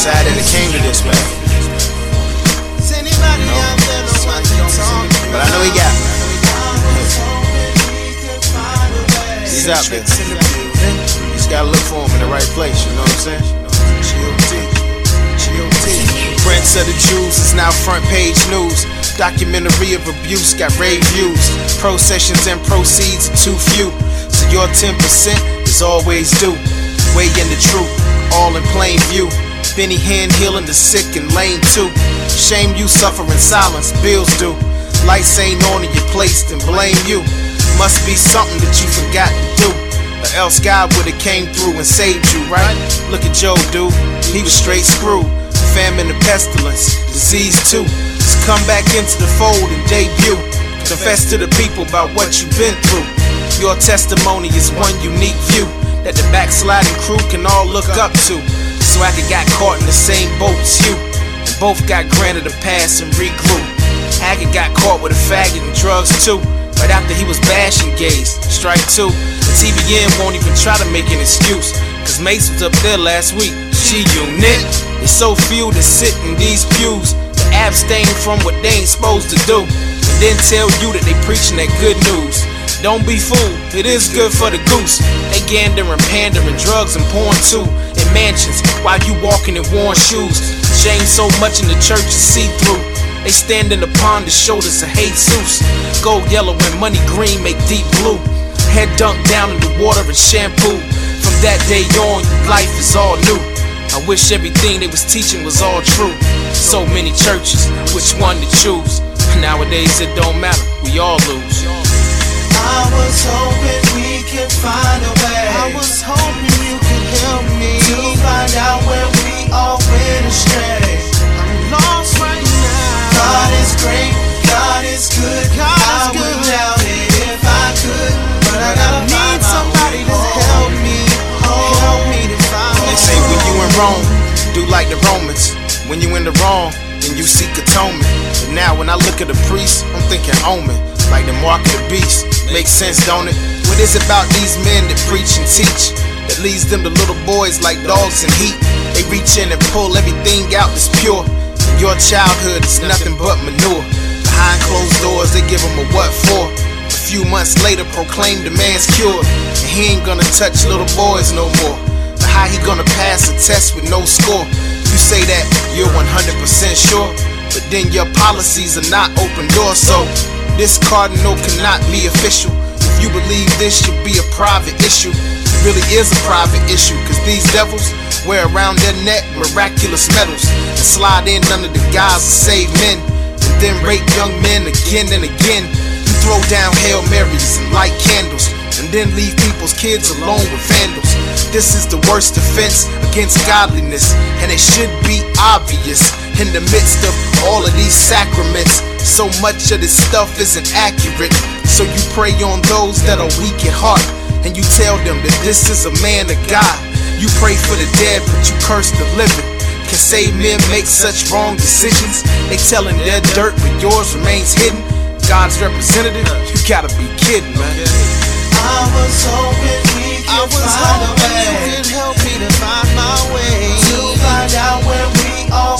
Sad that it came to this, man. But I know he got me. He's out there. You just gotta look for him in the right place, you know what I'm saying? Prince of the Jews is now front page news. Documentary of abuse got rave views. Processions and proceeds are too few. So your 10% is always due. Way in the truth, all in plain view. Benny Hinn healing the sick and lame too. Shame you suffer in silence, bills do. Lights ain't on in your place, then blame you. Must be something that you forgot to do. Or else God would've came through and saved you, right? Look at Joe, dude. He was straight screwed. Famine and pestilence, disease too. Just come back into the fold and debut. Confess to the people about what you've been through. Your testimony is one unique view that the backsliding crew can all look up to. So I got caught in the same boat as you. And both got granted a pass and regrew. Haggard got caught with a faggot and drugs too. Right after he was bashing gays. Strike two. The TBN won't even try to make an excuse. Cause Mase was up there last week. She unit. There's so few that sit in these pews that abstain from what they ain't supposed to do. And then tell you that they preaching that good news. Don't be fooled, it is good for the goose. They gandering, pandering, drugs and porn too. In mansions, while you walking in worn shoes. Shame so much in the church is see through. They standing upon the shoulders of Jesus. Gold yellow and money green make deep blue. Head dunked down in the water and shampoo. From that day on, life is all new. I wish everything they was teaching was all true. So many churches, which one to choose? Nowadays it don't matter, we all lose. I was hoping we could find a way. I was hoping you could help me to find out where we all went astray. I'm lost right now. God is great, God is good. God I is would good. doubt it if I could, but I gotta need find somebody to help me, help me to find They say when you in Rome, do like the Romans. When you in the wrong, then you seek atonement. And now when I look at the priest, I'm thinking omen, like the mark of the beast. Makes sense, don't it? What is it about these men that preach and teach that leads them to little boys like dogs in heat? They reach in and pull everything out that's pure. And your childhood is nothing but manure. Behind closed doors, they give them a what for. A few months later, proclaim the man's cured. And he ain't gonna touch little boys no more. But how he gonna pass a test with no score? You say that you're 100% sure, but then your policies are not open doors. So this cardinal cannot be official. If you believe this should be a private issue, it really is a private issue. Cause these devils wear around their neck miraculous medals and slide in under the guise of save men and then rape young men again and again. You throw down Hail Marys and light candles and then leave people's kids alone with vandals. This is the worst offense against godliness, and it should be obvious in the midst of all of these sacraments. So much of this stuff isn't accurate, so you pray on those that are weak at heart, and you tell them that this is a man of God. You pray for the dead, but you curse the living. Can say men make such wrong decisions? They telling their dirt, but yours remains hidden. God's representative, you gotta be kidding, man. I was hoping we could I was find a hoping you could help me to find my way. to find out where we all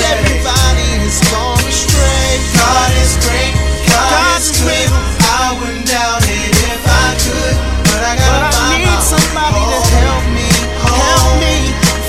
everybody has gone astray. God is great, God, God is is good. I wouldn't doubt it if I could, but I gotta But I need somebody way to help me, help me.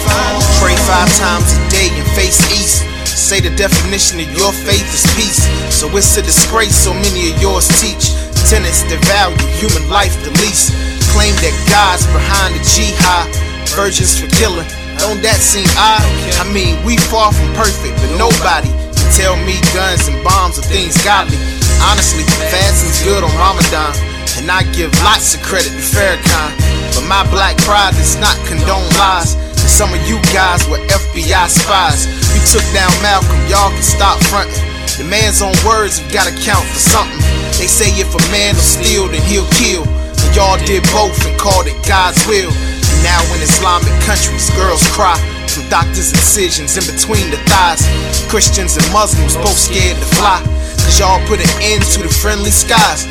Find Pray five times a day and face east. Say the definition of your faith is peace. So it's a disgrace so many of yours teach. Tenets that value human life the least. Claim that God's behind the jihad. Virgins for killing. Don't that seem odd? I mean, we far from perfect, but nobody can tell me guns and bombs are things godly. Honestly, fasting's good on Ramadan. And I give lots of credit to Farrakhan. But my black pride does not condone lies. And some of you guys were FBI spies. We took down Malcolm, y'all can stop fronting. The man's own words have gotta count for something. They say if a man will steal, then he'll kill. And y'all did both and called it God's will. Now in Islamic countries, girls cry from doctors' incisions in between the thighs. Christians and Muslims both scared to fly. Cause y'all put an end to the friendly skies.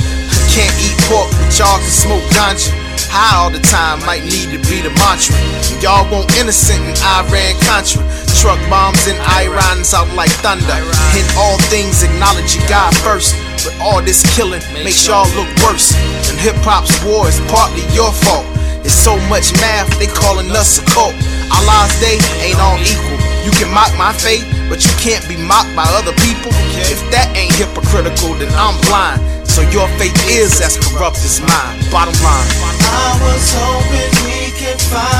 Can't eat pork, but y'all can smoke ganja. High all the time might need to be the mantra. Y'all want innocent in Iran Contra. Truck bombs in Iran sound like thunder. In all things, acknowledge your God first. But all this killing makes y'all look worse. And hip hop's war is partly your fault. It's so much math, they calling us a cult. Allah's day ain't all equal. You can mock my faith, but you can't be mocked by other people. If that ain't hypocritical, then I'm blind. So your faith is as corrupt as mine. Bottom line. I was hoping we could find